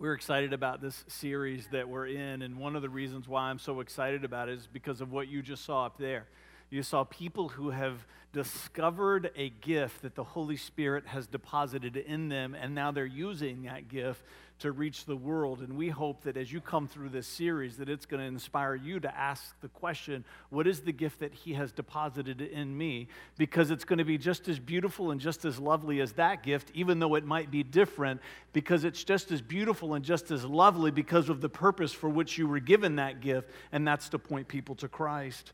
We're excited about this series that we're in, and one of the reasons why I'm so excited about it is because of what you just saw up there. You saw people who have discovered a gift that the Holy Spirit has deposited in them, and now they're using that gift to reach the world. And we hope that as you come through this series, that it's going to inspire you to ask the question, what is the gift that he has deposited in me? Because it's going to be just as beautiful and just as lovely as that gift, even though it might be different, because it's just as beautiful and just as lovely because of the purpose for which you were given that gift, and that's to point people to Christ.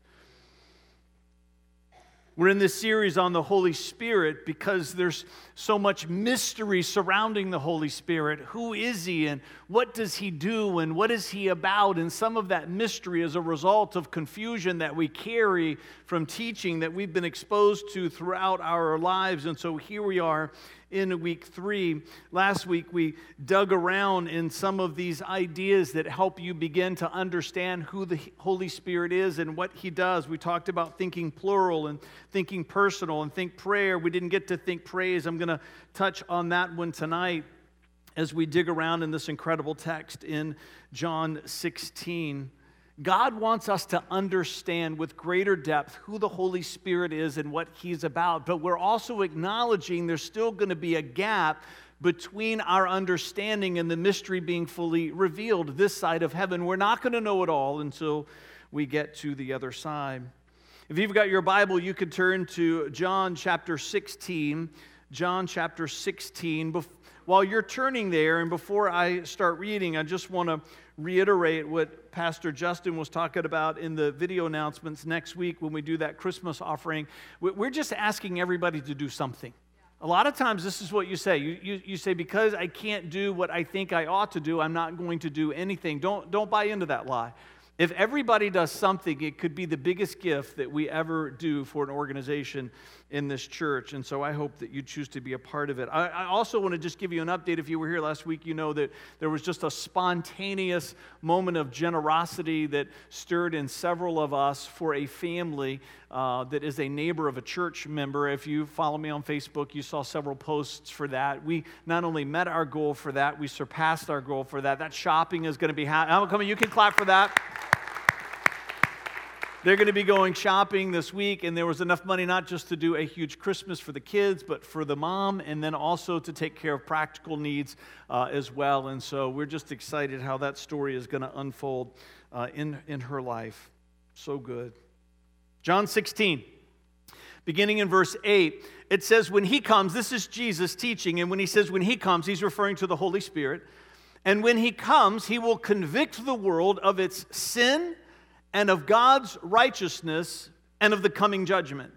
We're in this series on the Holy Spirit because there's so much mystery surrounding the Holy Spirit. Who is He and what does He do and what is He about? And some of that mystery is a result of confusion that we carry from teaching that we've been exposed to throughout our lives. And so here we are in week three. Last week, we dug around in some of these ideas that help you begin to understand who the Holy Spirit is and what He does. We talked about thinking plural and thinking personal and think prayer. We didn't get to think praise. I'm going to touch on that one tonight as we dig around in this incredible text in John 16. God wants us to understand with greater depth who the Holy Spirit is and what He's about, but we're also acknowledging there's still going to be a gap between our understanding and the mystery being fully revealed this side of heaven. We're not going to know it all until we get to the other side. If you've got your Bible, you could turn to John chapter 16. John chapter 16. While you're turning there, and before I start reading, I just want to reiterate what Pastor Justin was talking about in the video announcements next week when we do that Christmas offering. We're just asking everybody to do something. A lot of times, this is what you say. You, you, you, say, because I can't do what I think I ought to do, I'm not going to do anything. Don't, don't buy into that lie. If everybody does something, it could be the biggest gift that we ever do for an organization in this church. And so I hope that you choose to be a part of it. I, I, also want to just give you an update. If you were here last week, you know that there was just a spontaneous moment of generosity that stirred in several of us for a family uh, that is a neighbor of a church member. If you follow me on Facebook, you saw several posts for that. We not only met our goal for that, we surpassed our goal for that. That shopping is going to be happening. Come on, you can clap for that. They're going to be going shopping this week, and there was enough money not just to do a huge Christmas for the kids, but for the mom, and then also to take care of practical needs uh, as well. And so we're just excited how that story is going to unfold uh, in, in her life. So good. John 16, beginning in verse 8, it says, When he comes, this is Jesus teaching, and when he says when he comes, he's referring to the Holy Spirit. And when he comes, he will convict the world of its sin and of God's righteousness and of the coming judgment.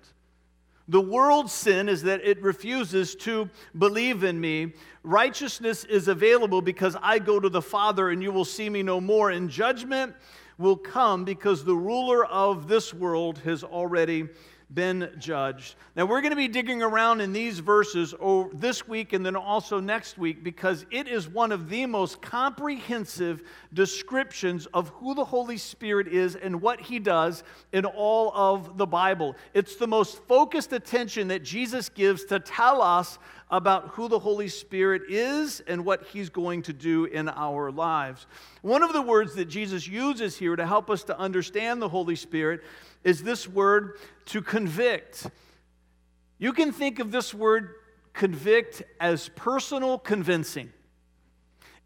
The world's sin is that it refuses to believe in me. Righteousness is available because I go to the Father and you will see me no more. And judgment will come because the ruler of this world has already been judged. Now, we're going to be digging around in these verses this week and then also next week because it is one of the most comprehensive descriptions of who the Holy Spirit is and what he does in all of the Bible. It's the most focused attention that Jesus gives to tell us about who the Holy Spirit is and what he's going to do in our lives. One of the words that Jesus uses here to help us to understand the Holy Spirit is this word to convict. You can think of this word convict as personal convincing.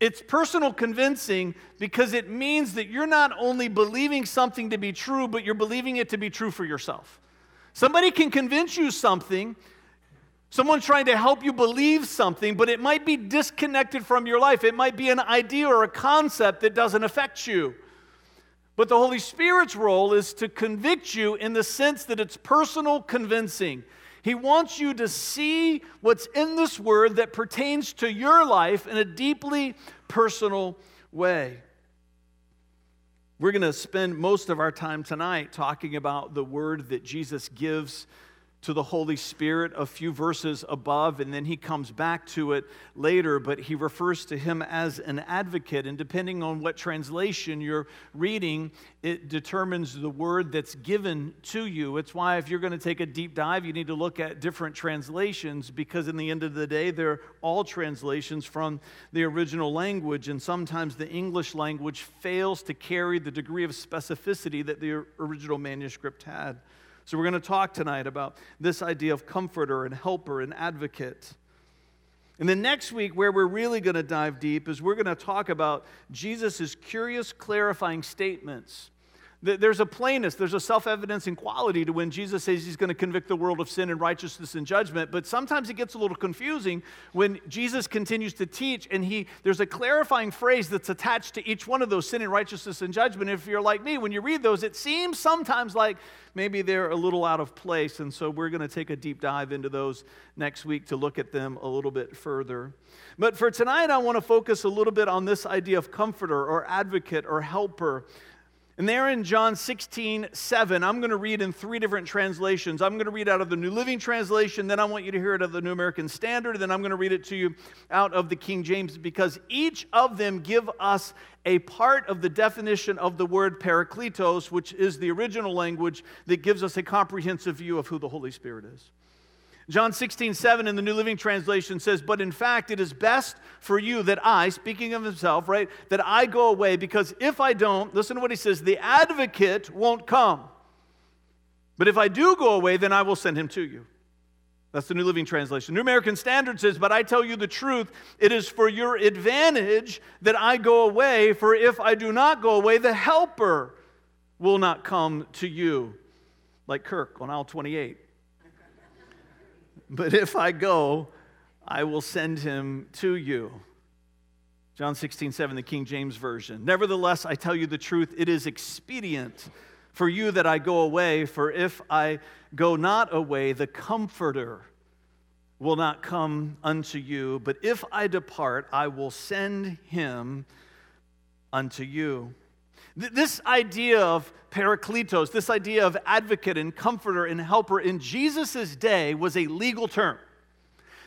It's personal convincing because it means that you're not only believing something to be true, but you're believing it to be true for yourself. Somebody can convince you something, someone's trying to help you believe something, but it might be disconnected from your life. It might be an idea or a concept that doesn't affect you. But the Holy Spirit's role is to convict you in the sense that it's personal convincing. He wants you to see what's in this word that pertains to your life in a deeply personal way. We're going to spend most of our time tonight talking about the word that Jesus gives to the Holy Spirit a few verses above, and then he comes back to it later, but he refers to him as an advocate. And depending on what translation you're reading, it determines the word that's given to you. It's why, if you're going to take a deep dive, you need to look at different translations because, in the end of the day, they're all translations from the original language, and sometimes the English language fails to carry the degree of specificity that the original manuscript had. So, we're going to talk tonight about this idea of comforter and helper and advocate. And then next week, where we're really going to dive deep, is we're going to talk about Jesus' curious, clarifying statements there's a plainness, there's a self evidencing quality to when Jesus says he's going to convict the world of sin and righteousness and judgment. But sometimes it gets a little confusing when Jesus continues to teach and he, there's a clarifying phrase that's attached to each one of those sin and righteousness and judgment. If you're like me, when you read those, it seems sometimes like maybe they're a little out of place. And so we're going to take a deep dive into those next week to look at them a little bit further. But for tonight, I want to focus a little bit on this idea of comforter or advocate or helper. And there in John 16, 7, I'm going to read in three different translations. I'm going to read out of the New Living Translation, then I want you to hear it out of the New American Standard, then I'm going to read it to you out of the King James because each of them give us a part of the definition of the word parakletos, which is the original language that gives us a comprehensive view of who the Holy Spirit is. John 16, 7 in the New Living Translation says, But in fact, it is best for you that I, speaking of himself, right, that I go away, because if I don't, listen to what he says, the advocate won't come. But if I do go away, then I will send him to you. That's the New Living Translation. New American Standard says, But I tell you the truth, it is for your advantage that I go away, for if I do not go away, the helper will not come to you. Like Kirk on aisle 28. But if I go, I will send him to you. John 16, 7, the King James Version. Nevertheless, I tell you the truth, it is expedient for you that I go away, for if I go not away, the Comforter will not come unto you. But if I depart, I will send him unto you. This idea of parakletos, this idea of advocate and comforter and helper in Jesus' day was a legal term.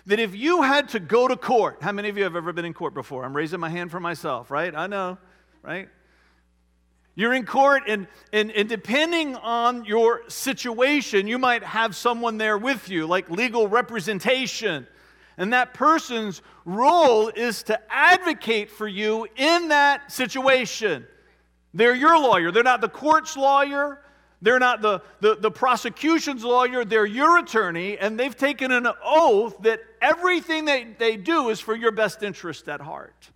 That if you had to go to court, how many of you have ever been in court before? I'm raising my hand for myself, right? I know, right? You're in court, and, and, and depending on your situation, you might have someone there with you, like legal representation. And that person's role is to advocate for you in that situation. They're your lawyer. They're not the court's lawyer. They're not the, the, the, prosecution's lawyer. They're your attorney, and they've taken an oath that everything they, they do is for your best interest at heart.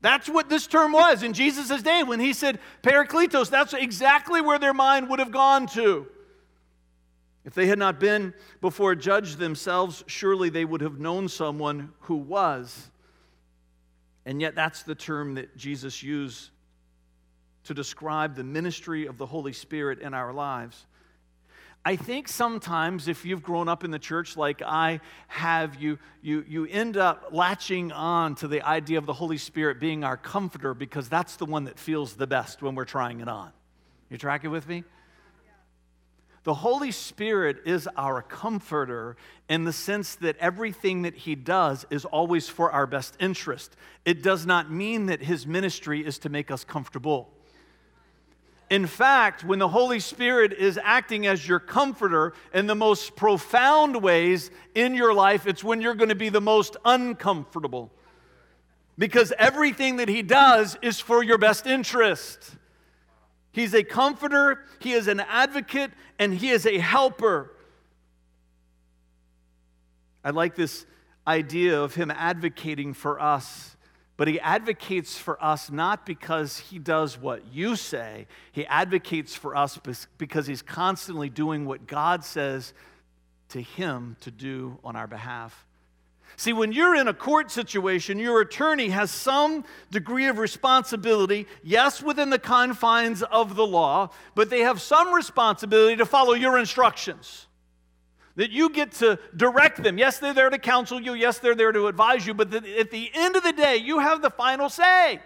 That's what this term was in Jesus' day when he said Parakletos. That's exactly where their mind would have gone to. If they had not been before a judge themselves, surely they would have known someone who was. And yet, that's the term that Jesus used to describe the ministry of the Holy Spirit in our lives. I think sometimes if you've grown up in the church like I have, you, you, you end up latching on to the idea of the Holy Spirit being our comforter because that's the one that feels the best when we're trying it on. You tracking with me? The Holy Spirit is our comforter in the sense that everything that He does is always for our best interest. It does not mean that His ministry is to make us comfortable. In fact, when the Holy Spirit is acting as your comforter in the most profound ways in your life, it's when you're going to be the most uncomfortable. Because everything that He does is for your best interest. He's a comforter, He is an advocate, and He is a helper. I like this idea of Him advocating for us but he advocates for us not because he does what you say, he advocates for us because he's constantly doing what God says to him to do on our behalf. See, when you're in a court situation, your attorney has some degree of responsibility, yes, within the confines of the law, but they have some responsibility to follow your instructions that you get to direct them. Yes, they're there to counsel you. Yes, they're there to advise you. But at the end of the day, you have the final say.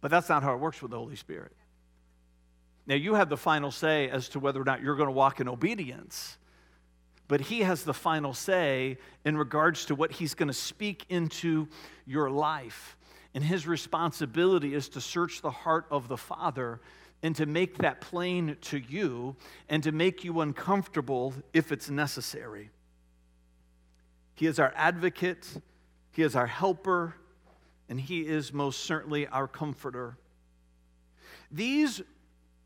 But that's not how it works with the Holy Spirit. Now, you have the final say as to whether or not you're going to walk in obedience, but He has the final say in regards to what He's going to speak into your life. And His responsibility is to search the heart of the Father and to make that plain to you and to make you uncomfortable if it's necessary. He is our advocate, He is our helper, and He is most certainly our comforter. These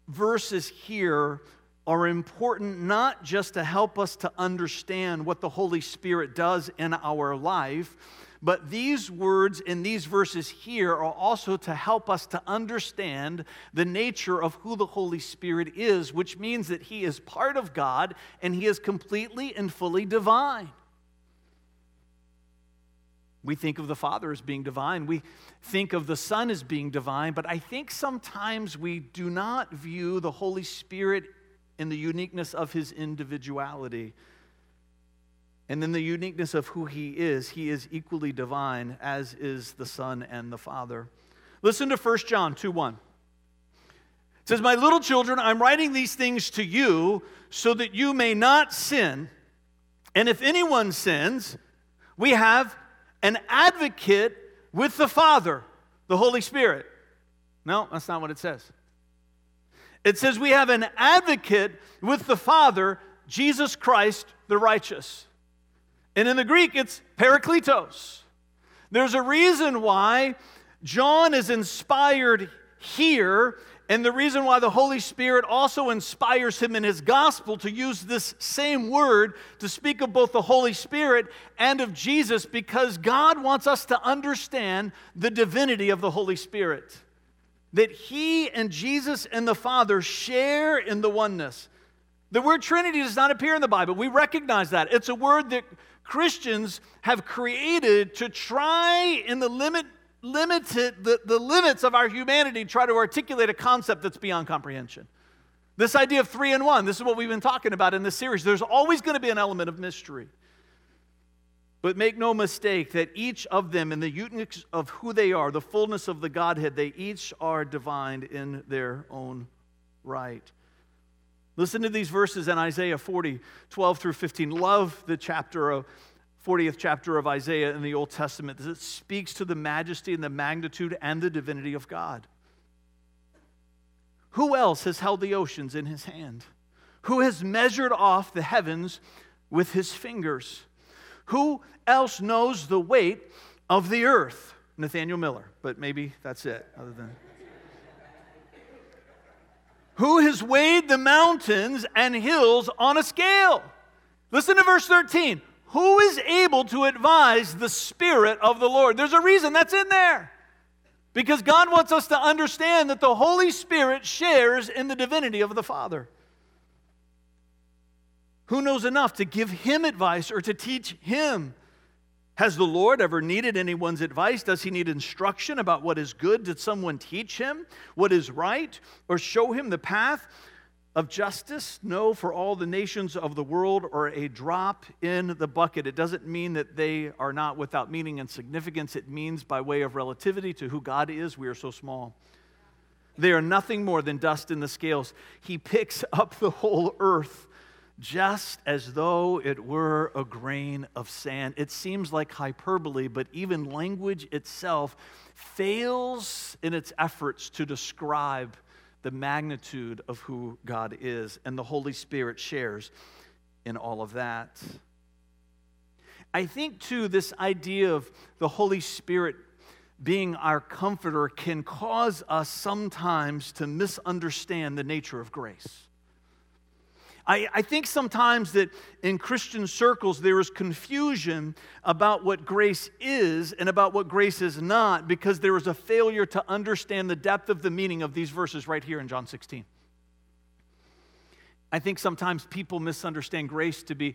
verses here are important not just to help us to understand what the Holy Spirit does in our life, but these words in these verses here are also to help us to understand the nature of who the Holy Spirit is, which means that He is part of God and He is completely and fully divine. We think of the Father as being divine. We think of the Son as being divine, but I think sometimes we do not view the Holy Spirit in the uniqueness of his individuality. And then the uniqueness of who he is, he is equally divine, as is the Son and the Father. Listen to 1 John 2 1. It says, My little children, I'm writing these things to you so that you may not sin. And if anyone sins, we have an advocate with the Father, the Holy Spirit. No, that's not what it says. It says we have an advocate with the Father, Jesus Christ the righteous. And in the Greek, it's parakletos. There's a reason why John is inspired here and the reason why the Holy Spirit also inspires him in his gospel to use this same word to speak of both the Holy Spirit and of Jesus, because God wants us to understand the divinity of the Holy Spirit. That he and Jesus and the Father share in the oneness. The word Trinity does not appear in the Bible. We recognize that. It's a word that Christians have created to try, in the limit limited, the, the limits of our humanity try to articulate a concept that's beyond comprehension. This idea of three in one, this is what we've been talking about in this series. There's always going to be an element of mystery. But make no mistake that each of them, in the uniqueness of who they are, the fullness of the Godhead, they each are divine in their own right. Listen to these verses in Isaiah 40, 12 through 15. Love the chapter of 40th chapter of Isaiah in the Old Testament. It speaks to the majesty and the magnitude and the divinity of God. Who else has held the oceans in his hand? Who has measured off the heavens with his fingers? Who else knows the weight of the earth? Nathaniel Miller, but maybe that's it, other than. Who has weighed the mountains and hills on a scale? Listen to verse 13. Who is able to advise the Spirit of the Lord? There's a reason that's in there. Because God wants us to understand that the Holy Spirit shares in the divinity of the Father. Who knows enough to give him advice or to teach him? Has the Lord ever needed anyone's advice? Does he need instruction about what is good? Did someone teach him what is right or show him the path? of justice? No, for all the nations of the world are a drop in the bucket. It doesn't mean that they are not without meaning and significance. It means, by way of relativity to who God is, we are so small. They are nothing more than dust in the scales. He picks up the whole earth just as though it were a grain of sand. It seems like hyperbole, but even language itself fails in its efforts to describe the magnitude of who God is, and the Holy Spirit shares in all of that. I think, too, this idea of the Holy Spirit being our comforter can cause us sometimes to misunderstand the nature of grace. I, I think sometimes that in Christian circles there is confusion about what grace is and about what grace is not because there is a failure to understand the depth of the meaning of these verses right here in John 16. I think sometimes people misunderstand grace to be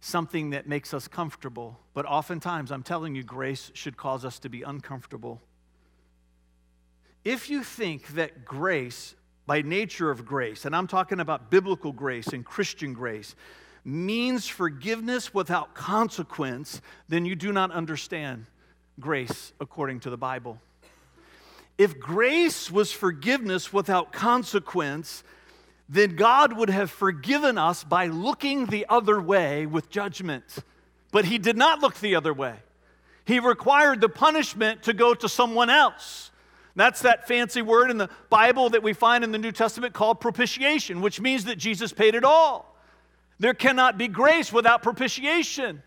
something that makes us comfortable, but oftentimes, I'm telling you, grace should cause us to be uncomfortable. If you think that grace by nature of grace, and I'm talking about biblical grace and Christian grace, means forgiveness without consequence, then you do not understand grace according to the Bible. If grace was forgiveness without consequence, then God would have forgiven us by looking the other way with judgment. But He did not look the other way. He required the punishment to go to someone else. That's that fancy word in the Bible that we find in the New Testament called propitiation, which means that Jesus paid it all. There cannot be grace without propitiation.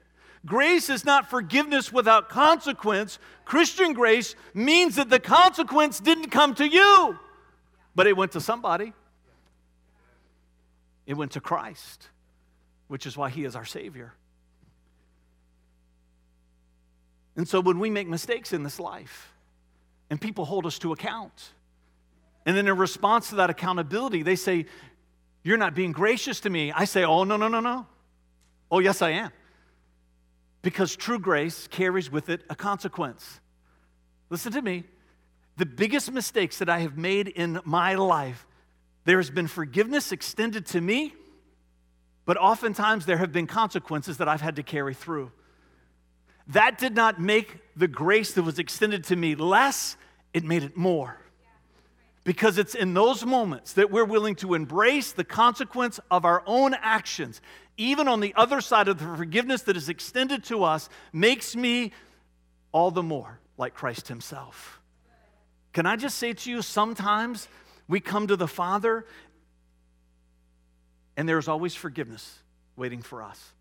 Grace is not forgiveness without consequence. Christian grace means that the consequence didn't come to you, but it went to somebody. It went to Christ, which is why he is our Savior. And so when we make mistakes in this life and people hold us to account, and then in response to that accountability, they say, You're not being gracious to me. I say, Oh, no, no, no, no. Oh, yes, I am. Because true grace carries with it a consequence. Listen to me. The biggest mistakes that I have made in my life, there has been forgiveness extended to me, but oftentimes there have been consequences that I've had to carry through. That did not make the grace that was extended to me less, it made it more. Because it's in those moments that we're willing to embrace the consequence of our own actions, even on the other side of the forgiveness that is extended to us, makes me all the more like Christ Himself. Can I just say to you, sometimes we come to the Father and there's always forgiveness waiting for us.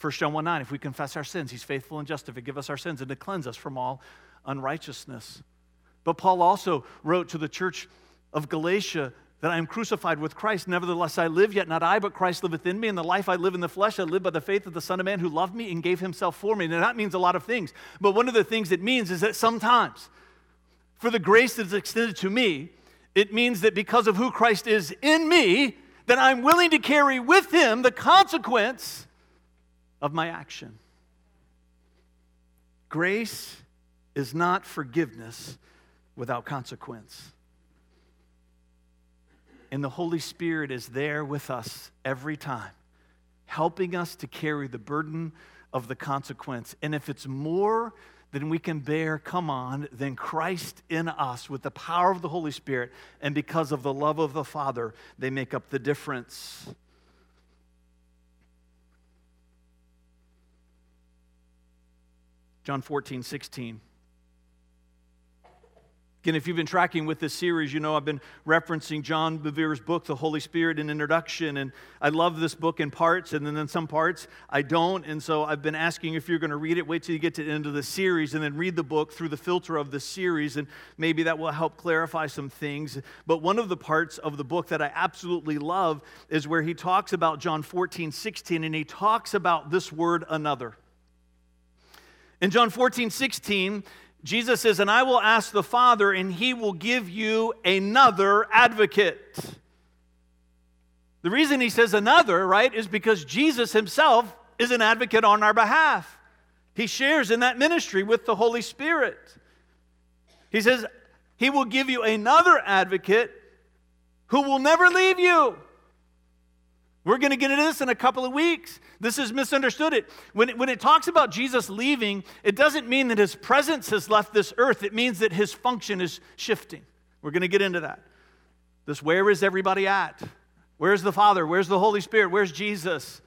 1 John 1 9, if we confess our sins, he's faithful and just to forgive us our sins and to cleanse us from all unrighteousness. But Paul also wrote to the church of Galatia that I am crucified with Christ. Nevertheless, I live, yet not I, but Christ liveth in me. And the life I live in the flesh, I live by the faith of the Son of Man who loved me and gave himself for me. And that means a lot of things. But one of the things it means is that sometimes, for the grace that is extended to me, it means that because of who Christ is in me, that I'm willing to carry with him the consequence of my action. Grace is not forgiveness without consequence. And the Holy Spirit is there with us every time, helping us to carry the burden of the consequence. And if it's more than we can bear, come on, then Christ in us with the power of the Holy Spirit and because of the love of the Father, they make up the difference. John 14, 16. Again, if you've been tracking with this series, you know I've been referencing John Bevere's book, The Holy Spirit, an introduction. And I love this book in parts, and then in some parts I don't. And so I've been asking if you're going to read it, wait till you get to the end of the series, and then read the book through the filter of the series. And maybe that will help clarify some things. But one of the parts of the book that I absolutely love is where he talks about John 14, 16, and he talks about this word, another. In John 14, 16, Jesus says, And I will ask the Father, and he will give you another advocate. The reason he says another, right, is because Jesus himself is an advocate on our behalf. He shares in that ministry with the Holy Spirit. He says, He will give you another advocate who will never leave you. We're going to get into this in a couple of weeks. This is misunderstood. It when, it when it talks about Jesus leaving, it doesn't mean that his presence has left this earth. It means that his function is shifting. We're going to get into that. This where is everybody at? Where's the Father? Where's the Holy Spirit? Where's Jesus?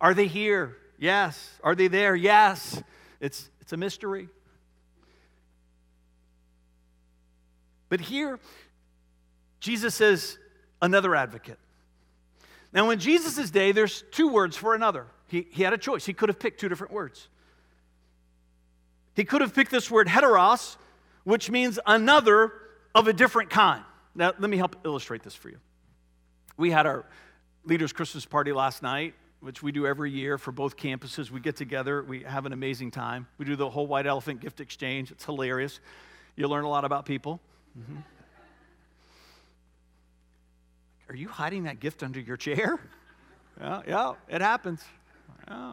Are they here? Yes. Are they there? Yes. It's it's a mystery. But here, Jesus says, another advocate. Now, in Jesus' day, there's two words for another. He, he had a choice. He could have picked two different words. He could have picked this word heteros, which means another of a different kind. Now, let me help illustrate this for you. We had our leaders' Christmas party last night, which we do every year for both campuses. We get together, we have an amazing time. We do the whole white elephant gift exchange, it's hilarious. You learn a lot about people. Mm-hmm. Are you hiding that gift under your chair? Yeah, yeah, it happens. Yeah.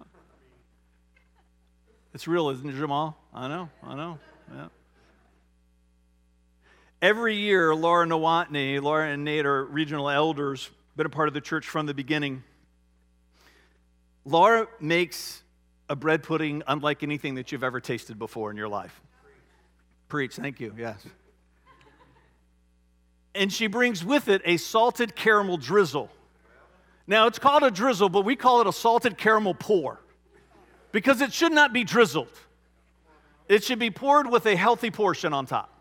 It's real, isn't it, Jamal? I know, I know. Yeah. Every year, Laura Nowotny, Laura and Nate are regional elders, been a part of the church from the beginning. Laura makes a bread pudding unlike anything that you've ever tasted before in your life. Preach, thank you, yes and she brings with it a salted caramel drizzle. Now, it's called a drizzle, but we call it a salted caramel pour because it should not be drizzled. It should be poured with a healthy portion on top.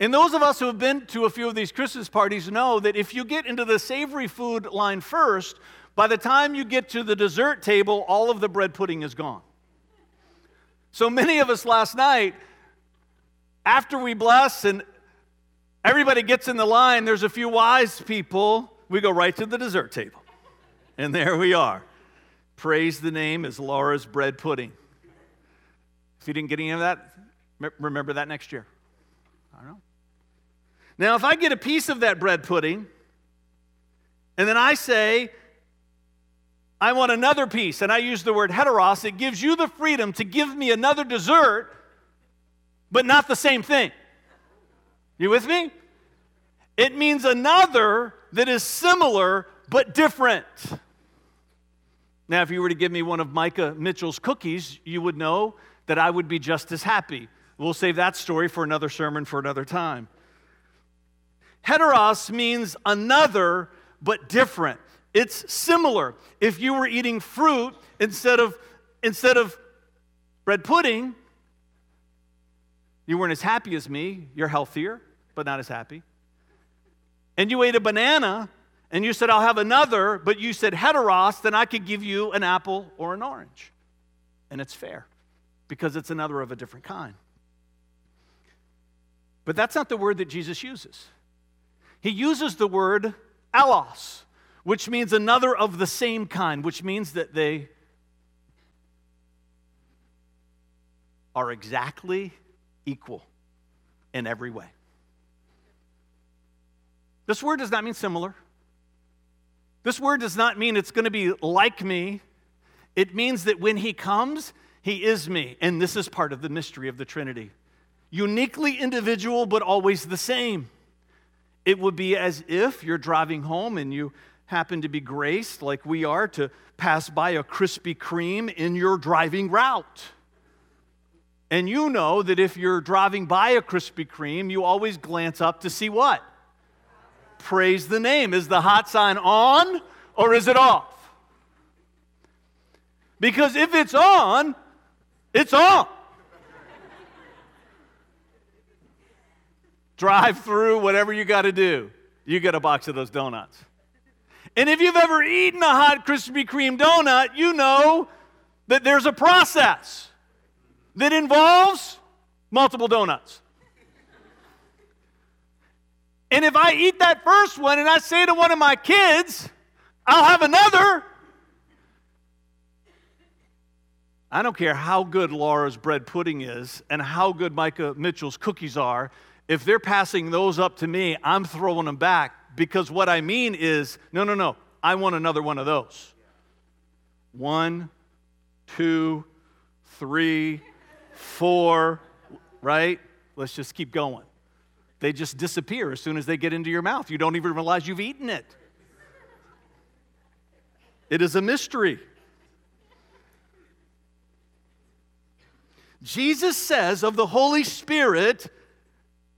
And those of us who have been to a few of these Christmas parties know that if you get into the savory food line first, by the time you get to the dessert table, all of the bread pudding is gone. So many of us last night, after we bless and everybody gets in the line, there's a few wise people, we go right to the dessert table. And there we are. Praise the name is Laura's bread pudding. If you didn't get any of that, remember that next year. I don't know. Now, if I get a piece of that bread pudding, and then I say, I want another piece, and I use the word heteros, it gives you the freedom to give me another dessert, but not the same thing. You with me? It means another that is similar but different. Now, if you were to give me one of Micah Mitchell's cookies, you would know that I would be just as happy. We'll save that story for another sermon for another time. Heteros means another but different. It's similar. If you were eating fruit instead of instead of bread pudding, you weren't as happy as me. You're healthier, but not as happy. And you ate a banana and you said, I'll have another, but you said heteros, then I could give you an apple or an orange. And it's fair because it's another of a different kind. But that's not the word that Jesus uses. He uses the word allos, which means another of the same kind, which means that they are exactly equal in every way. This word does not mean similar. This word does not mean it's going to be like me. It means that when he comes, he is me. And this is part of the mystery of the Trinity. Uniquely individual, but always the same. It would be as if you're driving home and you happen to be graced, like we are, to pass by a Krispy Kreme in your driving route. And you know that if you're driving by a Krispy Kreme, you always glance up to see what? Praise the name. Is the hot sign on or is it off? Because if it's on, it's on. Drive through, whatever you got to do. You get a box of those donuts. And if you've ever eaten a hot Krispy Kreme donut, you know that there's a process that involves multiple donuts. And if I eat that first one and I say to one of my kids, I'll have another, I don't care how good Laura's bread pudding is and how good Micah Mitchell's cookies are. If they're passing those up to me, I'm throwing them back because what I mean is no, no, no, I want another one of those. One, two, three, four, right? Let's just keep going. They just disappear as soon as they get into your mouth. You don't even realize you've eaten it. It is a mystery. Jesus says of the Holy Spirit,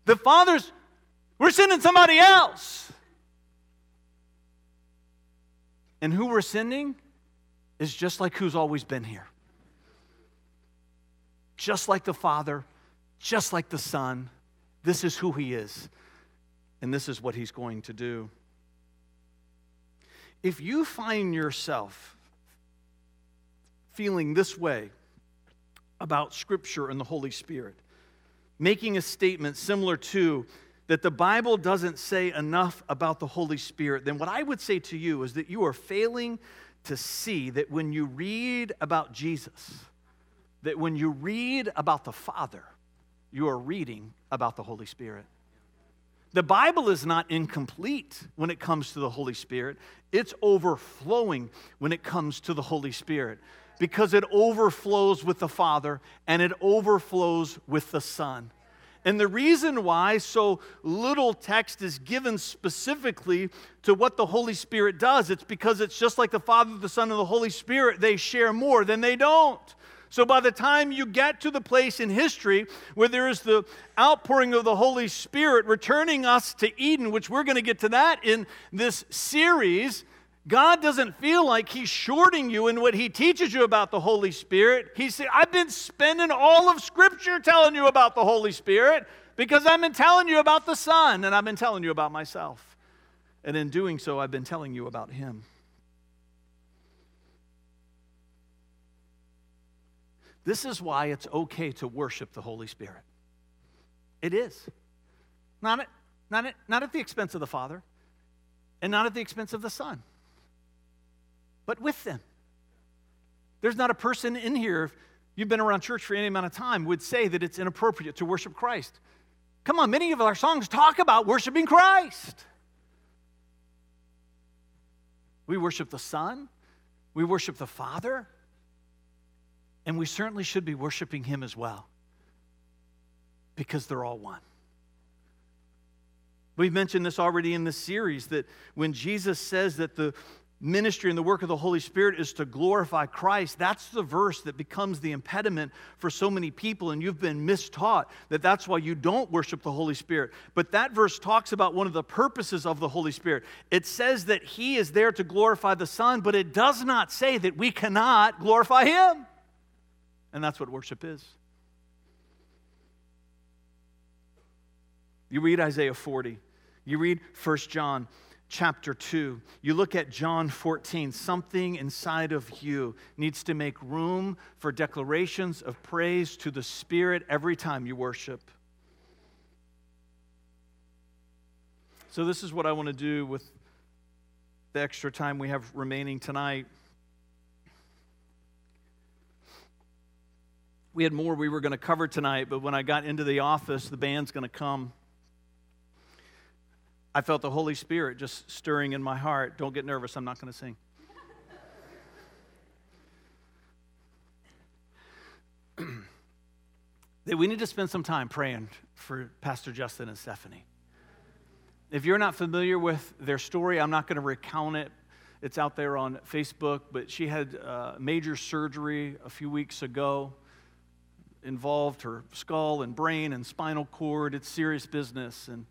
the Father's, we're sending somebody else. And who we're sending is just like who's always been here. Just like the Father, just like the Son. This is who He is, and this is what He's going to do. If you find yourself feeling this way, about Scripture and the Holy Spirit, making a statement similar to that the Bible doesn't say enough about the Holy Spirit, then what I would say to you is that you are failing to see that when you read about Jesus, that when you read about the Father, you are reading about the Holy Spirit. The Bible is not incomplete when it comes to the Holy Spirit. It's overflowing when it comes to the Holy Spirit because it overflows with the Father and it overflows with the Son. And the reason why so little text is given specifically to what the Holy Spirit does, it's because it's just like the Father, the Son, and the Holy Spirit, they share more than they don't. So by the time you get to the place in history where there is the outpouring of the Holy Spirit returning us to Eden, which we're going to get to that in this series, God doesn't feel like He's shorting you in what He teaches you about the Holy Spirit. He said, I've been spending all of Scripture telling you about the Holy Spirit because I've been telling you about the Son and I've been telling you about myself. And in doing so, I've been telling you about Him. This is why it's okay to worship the Holy Spirit. It is. Not at, not, at, not at the expense of the Father and not at the expense of the Son but with them. There's not a person in here, if you've been around church for any amount of time, would say that it's inappropriate to worship Christ. Come on, many of our songs talk about worshiping Christ. We worship the Son, we worship the Father, and we certainly should be worshiping Him as well because they're all one. We've mentioned this already in this series that when Jesus says that the ministry and the work of the Holy Spirit is to glorify Christ, that's the verse that becomes the impediment for so many people. And you've been mistaught that that's why you don't worship the Holy Spirit. But that verse talks about one of the purposes of the Holy Spirit. It says that He is there to glorify the Son, but it does not say that we cannot glorify Him. And that's what worship is. You read Isaiah 40, you read 1 John chapter 2. You look at John 14, something inside of you needs to make room for declarations of praise to the Spirit every time you worship. So, this is what I want to do with the extra time we have remaining tonight. We had more we were going to cover tonight, but when I got into the office, the band's going to come. I felt the Holy Spirit just stirring in my heart. Don't get nervous, I'm not going to sing. that we need to spend some time praying for Pastor Justin and Stephanie. If you're not familiar with their story, I'm not going to recount it. It's out there on Facebook, but she had uh, major surgery a few weeks ago, involved her skull and brain and spinal cord. It's serious business. And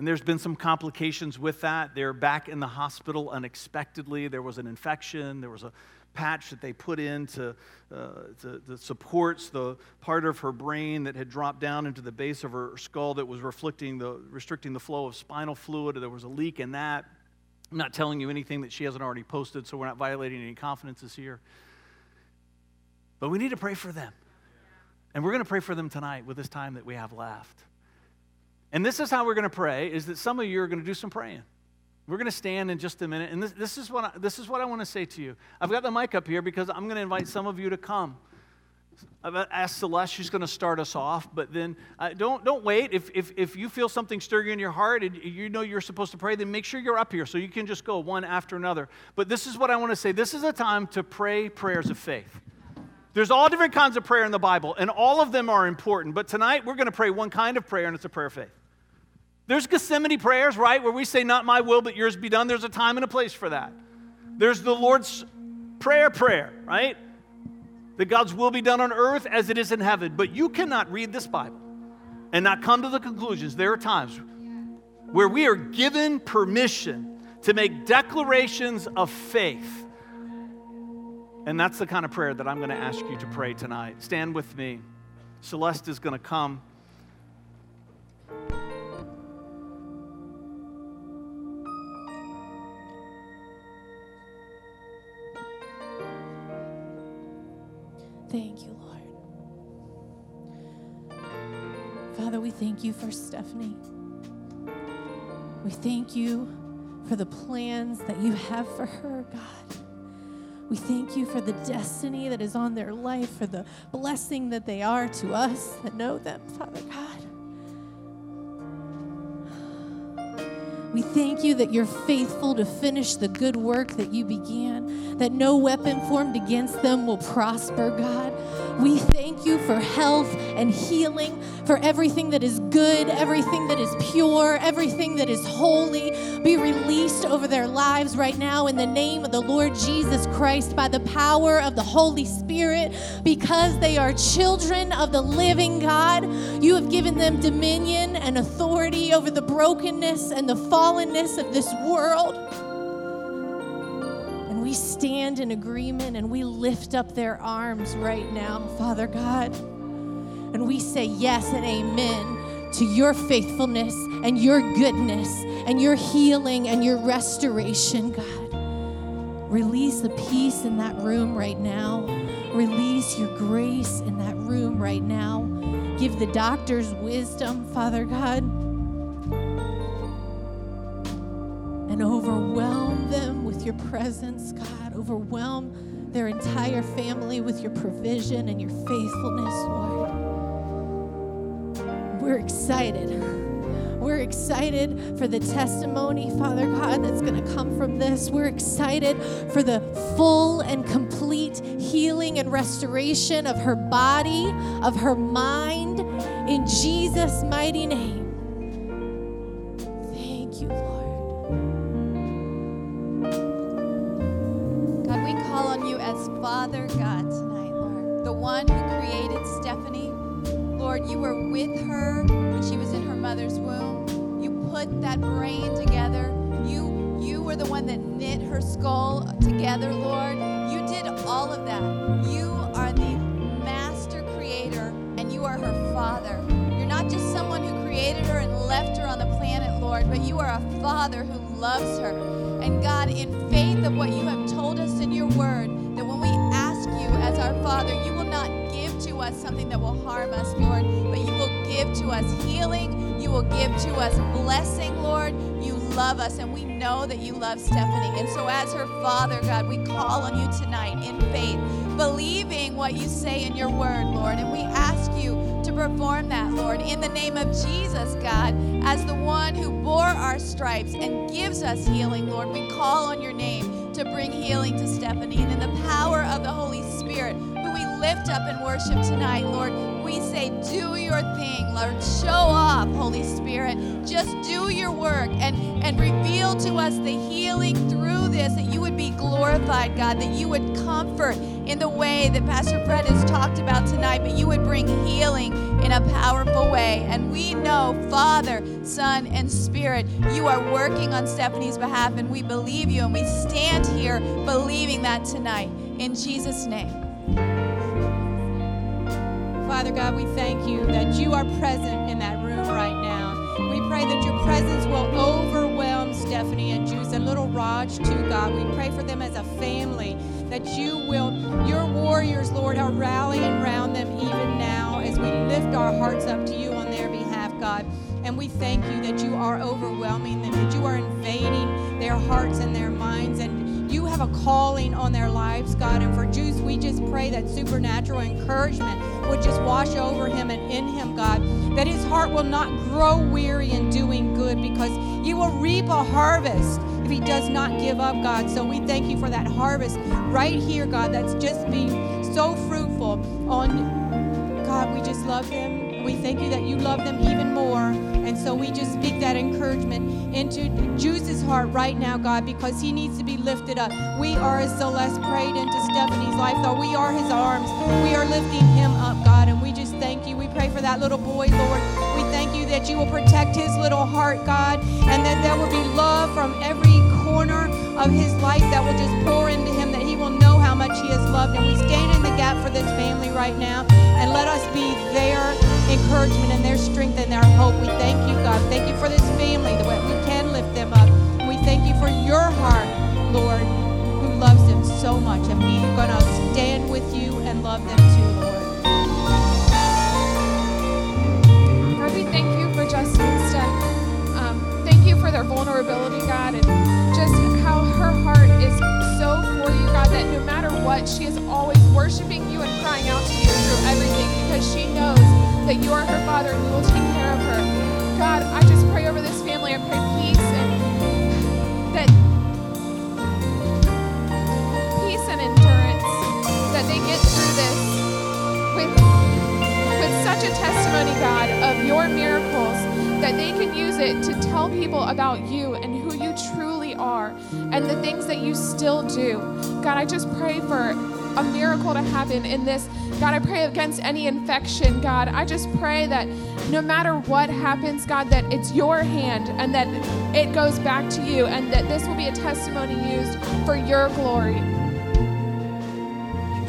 and there's been some complications with that. They're back in the hospital unexpectedly. There was an infection, there was a patch that they put in to, uh, to, that supports the part of her brain that had dropped down into the base of her skull that was restricting the, restricting the flow of spinal fluid. There was a leak in that. I'm not telling you anything that she hasn't already posted, so we're not violating any confidences here. But we need to pray for them. And we're going to pray for them tonight with this time that we have left. And this is how we're going to pray, is that some of you are going to do some praying. We're going to stand in just a minute. And this, this, is, what I, this is what I want to say to you. I've got the mic up here because I'm going to invite some of you to come. I've asked Celeste, she's going to start us off, but then uh, don't, don't wait. If, if, if you feel something stirring in your heart and you know you're supposed to pray, then make sure you're up here so you can just go one after another. But this is what I want to say this is a time to pray prayers of faith. There's all different kinds of prayer in the Bible, and all of them are important. But tonight, we're going to pray one kind of prayer, and it's a prayer of faith. There's Gethsemane prayers, right, where we say, Not my will, but yours be done. There's a time and a place for that. There's the Lord's Prayer prayer, right? That God's will be done on earth as it is in heaven. But you cannot read this Bible and not come to the conclusions. There are times where we are given permission to make declarations of faith. And that's the kind of prayer that I'm going to ask you to pray tonight. Stand with me. Celeste is going to come. Thank you, Lord. Father, we thank you for Stephanie. We thank you for the plans that you have for her, God. We thank you for the destiny that is on their life, for the blessing that they are to us that know them, Father God. We thank you that you're faithful to finish the good work that you began, that no weapon formed against them will prosper, God. We thank you for health and healing, for everything that is good, everything that is pure, everything that is holy be released over their lives right now in the name of the Lord Jesus Christ by the power of the Holy Spirit because they are children of the living God. You have given them dominion and authority over the brokenness and the fallenness of this world. And we stand in agreement and we lift up their arms right now, Father God. And we say yes and amen to your faithfulness and your goodness and your healing and your restoration, God. Release the peace in that room right now. Release your grace in that room right now. Give the doctors wisdom, Father God. And overwhelm them with your presence, God. Overwhelm their entire family with your provision and your faithfulness, Lord. Excited. We're excited for the testimony, Father God, that's going to come from this. We're excited for the full and complete healing and restoration of her body, of her mind, in Jesus' mighty name. Together, Lord. You did all of that. You are the master creator and you are her father. You're not just someone who created her and left her on the planet, Lord, but you are a father who loves her. Love us, and we know that you love Stephanie. And so, as her Father, God, we call on you tonight in faith, believing what you say in your word, Lord. And we ask you to perform that, Lord, in the name of Jesus, God, as the one who bore our stripes and gives us healing, Lord. We call on your name to bring healing to Stephanie. And in the power of the Holy Spirit, who we lift up and worship tonight, Lord, we say, do your thing, Lord. Show up, Holy Spirit. Just do your work and, and reveal to us the healing through this, that you would be glorified, God, that you would comfort in the way that Pastor Fred has talked about tonight, but you would bring healing in a powerful way. And we know, Father, Son, and Spirit, you are working on Stephanie's behalf, and we believe you, and we stand here believing that tonight. In Jesus' name. Father God, we thank you that you are present in that room right now. We pray that your presence will overwhelm Stephanie and Juice and little Raj too, God. We pray for them as a family, that you will, your warriors, Lord, are rallying around them even now as we lift our hearts up to you on their behalf, God. And we thank you that you are overwhelming them, that you are invading their hearts and their minds, and you have a calling on their lives, God. And for Juice, we just pray that supernatural encouragement would just wash over him and in him, God. That his heart will not grow weary in doing good because he will reap a harvest if he does not give up, God. So we thank you for that harvest right here, God, that's just being so fruitful on God. We just love him. We thank you that you love them even more. And so we just speak that encouragement into Juice's heart right now, God, because he needs to be lifted up. We are, as Celeste prayed into Stephanie's life, though, we are his arms. We are lifting him up, God, and we just thank you. We pray for that little boy, Lord. We thank you that you will protect his little heart, God, and that there will be love from every corner of his life that will just pour into him, that much he is loved. And we stand in the gap for this family right now, and let us be their encouragement and their strength and their hope. We thank you, God. Thank you for this family, that we can lift them up. We thank you for your heart, Lord, who loves them so much. And we're going to stand with you and love them too, Lord. God, we thank you for Justin and Steph. Um, thank you for their vulnerability, God, and what, she is always worshiping you and crying out to you through everything because she knows that you are her father and you will take care of her. God, I just pray over this family. I pray peace and that peace and endurance that they get through this with with such a testimony, God, of your miracles that they can use it to tell people about you and who you truly are and the things that you still do. God, I just pray for a miracle to happen in this God, I pray against any infection, God. I just pray that no matter what happens, God, that it's your hand and that it goes back to you and that this will be a testimony used for your glory.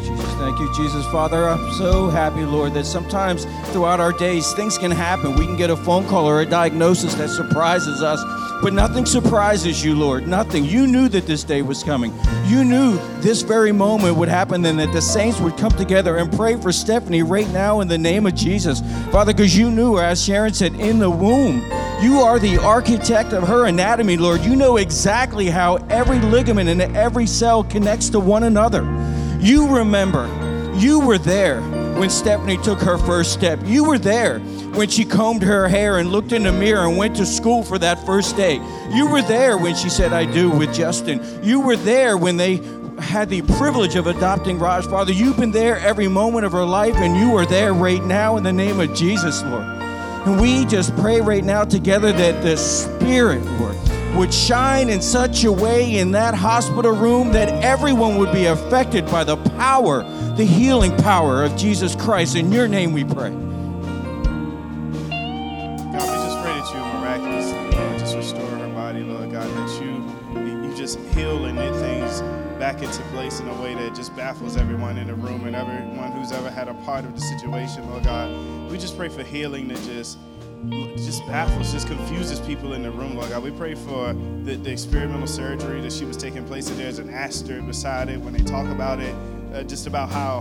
Jesus, thank you, Jesus. Father, I'm so happy, Lord, that sometimes throughout our days things can happen. We can get a phone call or a diagnosis that surprises us, but nothing surprises you, Lord. Nothing. You knew that this day was coming. You knew this very moment would happen and that the saints would come together and pray for Stephanie right now in the name of Jesus. Father, because you knew, as Sharon said, in the womb. You are the architect of her anatomy, Lord. You know exactly how every ligament and every cell connects to one another. You remember, you were there when Stephanie took her first step. You were there when she combed her hair and looked in the mirror and went to school for that first day. You were there when she said, I do with Justin. You were there when they had the privilege of adopting Raj. Father, you've been there every moment of her life, and you are there right now in the name of Jesus, Lord. And we just pray right now together that the Spirit, Lord, would shine in such a way in that hospital room that everyone would be affected by the power, the healing power of Jesus Christ. In your name we pray. Back into place in a way that just baffles everyone in the room and everyone who's ever had a part of the situation, Lord God. We just pray for healing that just just baffles, just confuses people in the room, Lord God. We pray for the, the experimental surgery that she was taking place, and there's an asterisk beside it when they talk about it, uh, just about how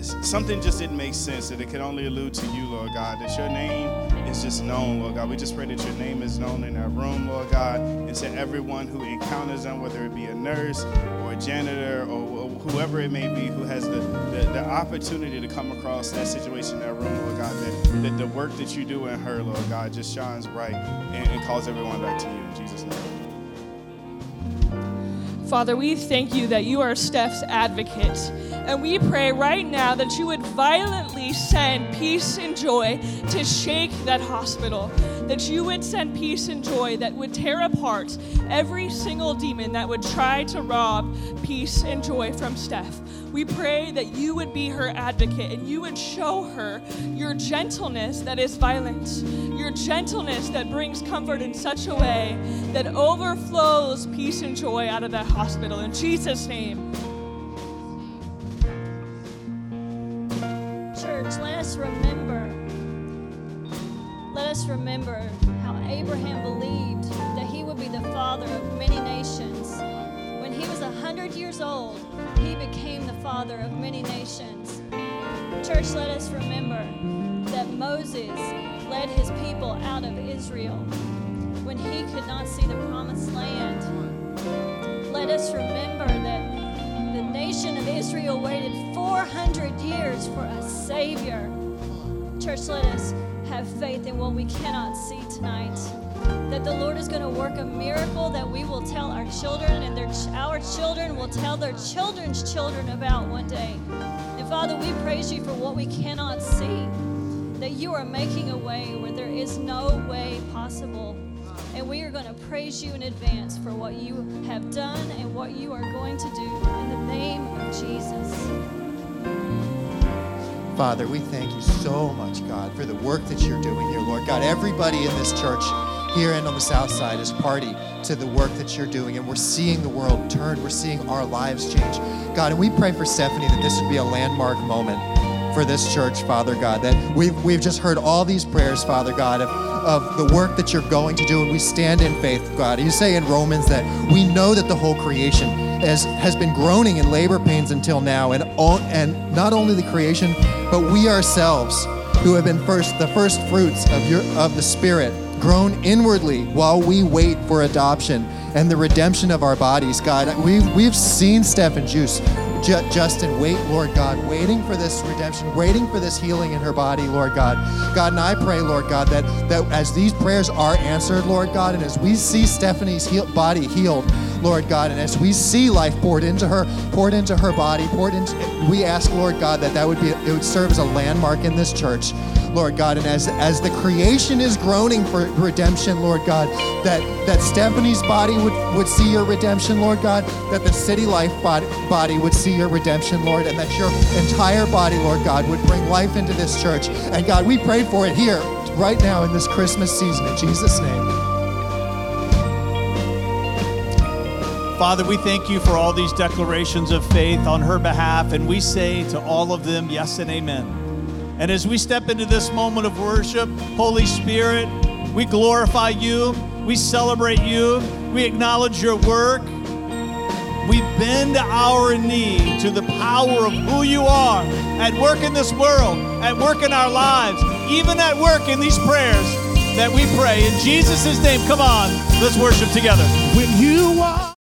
something just didn't make sense, that it can only allude to you, Lord God, that your name is just known, Lord God. We just pray that your name is known in that room, Lord God, and to everyone who encounters them, whether it be a nurse or a janitor or whoever it may be who has the, the, the opportunity to come across that situation in that room, Lord God, that, that the work that you do in her, Lord God, just shines bright and, and calls everyone back to you in Jesus' name. Father, we thank you that you are Steph's advocate. And we pray right now that you would violently send peace and joy to shake that hospital. That you would send peace and joy that would tear apart every single demon that would try to rob peace and joy from Steph. We pray that you would be her advocate and you would show her your gentleness that is violent, your gentleness that brings comfort in such a way that overflows peace and joy out of that hospital. In Jesus' name. Us remember. Let us remember how Abraham believed that he would be the father of many nations. When he was a hundred years old, he became the father of many nations. Church, let us remember that Moses led his people out of Israel when he could not see the promised land. Let us remember that the nation of Israel waited 400 years for a Savior. Church, let us have faith in what we cannot see tonight. That the Lord is going to work a miracle that we will tell our children, and their, our children will tell their children's children about one day. And Father, we praise you for what we cannot see. That you are making a way where there is no way possible. And we are going to praise you in advance for what you have done and what you are going to do in the name of Jesus. Father, we thank you so much, God, for the work that you're doing here, Lord. God, everybody in this church here and on the south side is party to the work that you're doing, and we're seeing the world turn. We're seeing our lives change. God, and we pray for Stephanie that this would be a landmark moment for this church, Father God, that we've, we've just heard all these prayers, Father God, of, of the work that you're going to do, and we stand in faith, God. You say in Romans that we know that the whole creation has, has been groaning in labor pains until now, and, all, and not only the creation, but we ourselves who have been first the first fruits of your of the Spirit, groan inwardly while we wait for adoption and the redemption of our bodies. God, we've, we've seen Stephen Juice Ju- Justin, wait, Lord God, waiting for this redemption, waiting for this healing in her body, Lord God. God, and I pray, Lord God, that, that as these prayers are answered, Lord God, and as we see Stephanie's heal- body healed, Lord God. And as we see life poured into her, poured into her body, poured into, we ask, Lord God, that that would be, it would serve as a landmark in this church. Lord God, and as as the creation is groaning for redemption, Lord God, that that Stephanie's body would would see your redemption, Lord God, that the City Life body, body would see your redemption, Lord, and that your entire body, Lord God, would bring life into this church. And God, we pray for it here, right now in this Christmas season, in Jesus' name. Father, we thank you for all these declarations of faith on her behalf, and we say to all of them, yes and amen. And as we step into this moment of worship, Holy Spirit, we glorify you, we celebrate you, we acknowledge your work. We bend our knee to the power of who you are at work in this world, at work in our lives, even at work in these prayers that we pray. In Jesus' name, come on, let's worship together. When you are